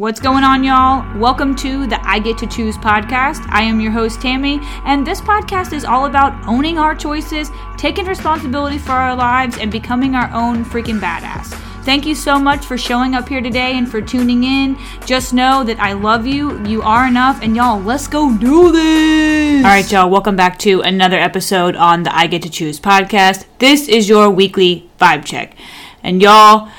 What's going on, y'all? Welcome to the I Get to Choose podcast. I am your host, Tammy, and this podcast is all about owning our choices, taking responsibility for our lives, and becoming our own freaking badass. Thank you so much for showing up here today and for tuning in. Just know that I love you. You are enough. And y'all, let's go do this. All right, y'all, welcome back to another episode on the I Get to Choose podcast. This is your weekly vibe check. And y'all,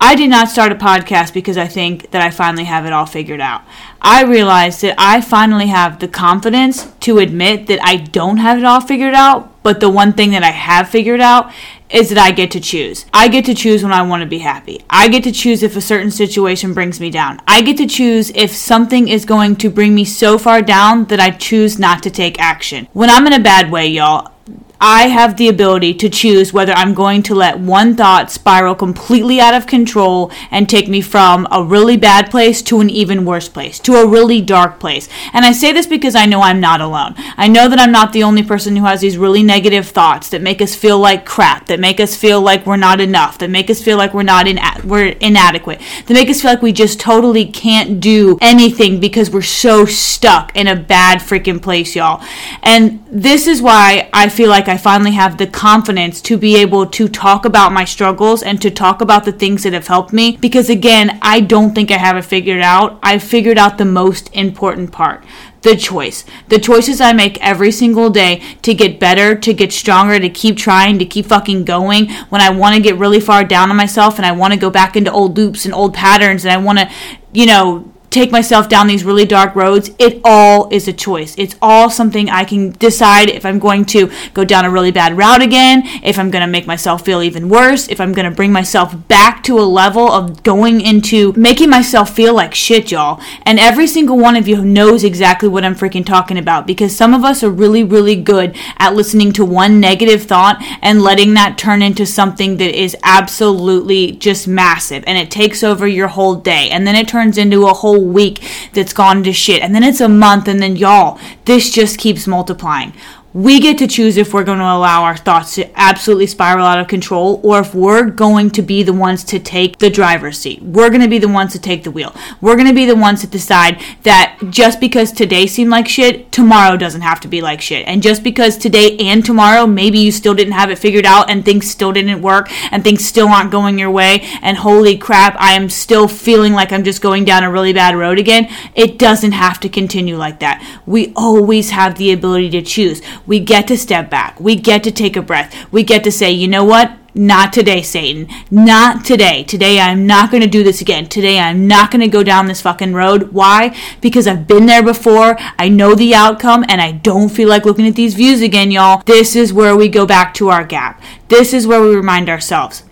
I did not start a podcast because I think that I finally have it all figured out. I realized that I finally have the confidence to admit that I don't have it all figured out, but the one thing that I have figured out is that I get to choose. I get to choose when I want to be happy. I get to choose if a certain situation brings me down. I get to choose if something is going to bring me so far down that I choose not to take action. When I'm in a bad way, y'all, I have the ability to choose whether I'm going to let one thought spiral completely out of control and take me from a really bad place to an even worse place, to a really dark place. And I say this because I know I'm not alone. I know that I'm not the only person who has these really negative thoughts that make us feel like crap, that make us feel like we're not enough, that make us feel like we're not in we're inadequate, that make us feel like we just totally can't do anything because we're so stuck in a bad freaking place, y'all. And this is why I feel like like I finally have the confidence to be able to talk about my struggles and to talk about the things that have helped me. Because again, I don't think I have it figured out. I've figured out the most important part the choice. The choices I make every single day to get better, to get stronger, to keep trying, to keep fucking going when I want to get really far down on myself and I want to go back into old loops and old patterns and I want to, you know, take myself down these really dark roads. It all is a choice. It's all something I can decide if I'm going to go down a really bad route again, if I'm going to make myself feel even worse, if I'm going to bring myself back to a level of going into making myself feel like shit, y'all. And every single one of you knows exactly what I'm freaking talking about because some of us are really, really good at listening to one negative thought and letting that turn into something that is absolutely just massive and it takes over your whole day and then it turns into a whole whole week that's gone to shit. And then it's a month, and then y'all, this just keeps multiplying. We get to choose if we're going to allow our thoughts to absolutely spiral out of control or if we're going to be the ones to take the driver's seat. We're going to be the ones to take the wheel. We're going to be the ones to decide that just because today seemed like shit, tomorrow doesn't have to be like shit. And just because today and tomorrow maybe you still didn't have it figured out and things still didn't work and things still aren't going your way and holy crap, I am still feeling like I'm just going down a really bad road again, it doesn't have to continue like that. We always have the ability to choose we get to step back. We get to take a breath. We get to say, you know what? Not today, Satan. Not today. Today, I'm not going to do this again. Today, I'm not going to go down this fucking road. Why? Because I've been there before. I know the outcome, and I don't feel like looking at these views again, y'all. This is where we go back to our gap. This is where we remind ourselves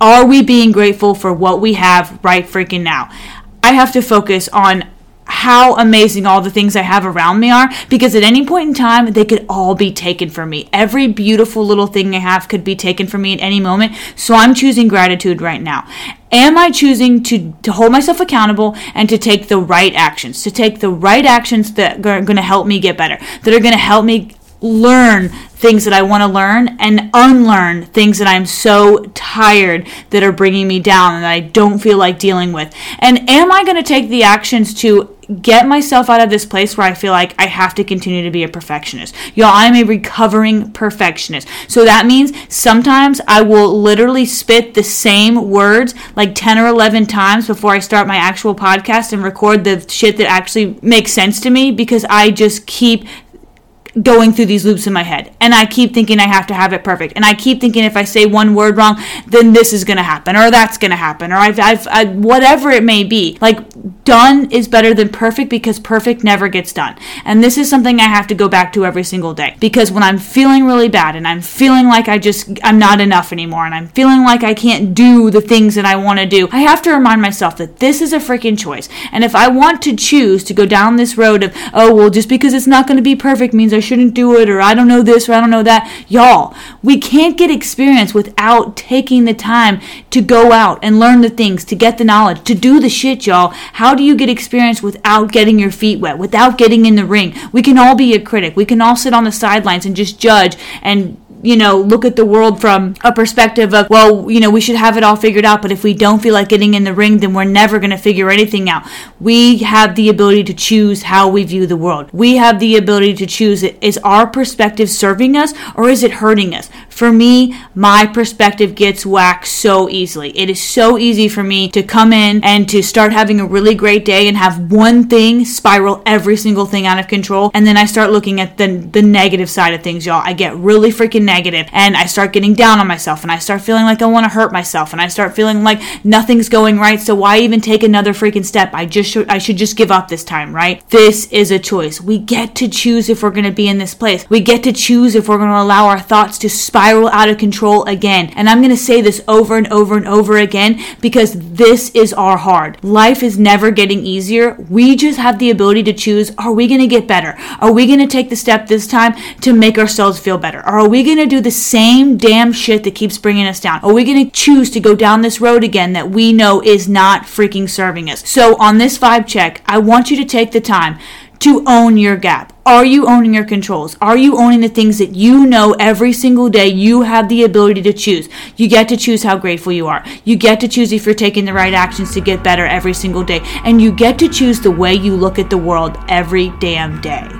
are we being grateful for what we have right freaking now? I have to focus on how amazing all the things I have around me are because at any point in time, they could all be taken from me. Every beautiful little thing I have could be taken from me at any moment. So I'm choosing gratitude right now. Am I choosing to, to hold myself accountable and to take the right actions, to take the right actions that are going to help me get better, that are going to help me learn things that I want to learn and unlearn things that I'm so tired that are bringing me down and that I don't feel like dealing with? And am I going to take the actions to get myself out of this place where I feel like I have to continue to be a perfectionist. Y'all, I'm a recovering perfectionist. So that means sometimes I will literally spit the same words like 10 or 11 times before I start my actual podcast and record the shit that actually makes sense to me because I just keep going through these loops in my head and i keep thinking i have to have it perfect and i keep thinking if i say one word wrong then this is going to happen or that's going to happen or I've, I've I, whatever it may be like done is better than perfect because perfect never gets done and this is something i have to go back to every single day because when i'm feeling really bad and i'm feeling like i just i'm not enough anymore and i'm feeling like i can't do the things that i want to do i have to remind myself that this is a freaking choice and if i want to choose to go down this road of oh well just because it's not going to be perfect means i shouldn't do it, or I don't know this, or I don't know that. Y'all, we can't get experience without taking the time to go out and learn the things, to get the knowledge, to do the shit, y'all. How do you get experience without getting your feet wet, without getting in the ring? We can all be a critic. We can all sit on the sidelines and just judge and you know, look at the world from a perspective of, well, you know, we should have it all figured out, but if we don't feel like getting in the ring, then we're never going to figure anything out. We have the ability to choose how we view the world. We have the ability to choose is our perspective serving us or is it hurting us? For me, my perspective gets whacked so easily. It is so easy for me to come in and to start having a really great day and have one thing spiral every single thing out of control. And then I start looking at the, the negative side of things, y'all. I get really freaking negative and I start getting down on myself and I start feeling like I want to hurt myself and I start feeling like nothing's going right. So why even take another freaking step? I just should, I should just give up this time, right? This is a choice. We get to choose if we're going to be in this place. We get to choose if we're going to allow our thoughts to spiral spiral out of control again. And I'm going to say this over and over and over again because this is our hard. Life is never getting easier. We just have the ability to choose are we going to get better? Are we going to take the step this time to make ourselves feel better? Or are we going to do the same damn shit that keeps bringing us down? Are we going to choose to go down this road again that we know is not freaking serving us? So on this vibe check, I want you to take the time to own your gap? Are you owning your controls? Are you owning the things that you know every single day you have the ability to choose? You get to choose how grateful you are. You get to choose if you're taking the right actions to get better every single day. And you get to choose the way you look at the world every damn day.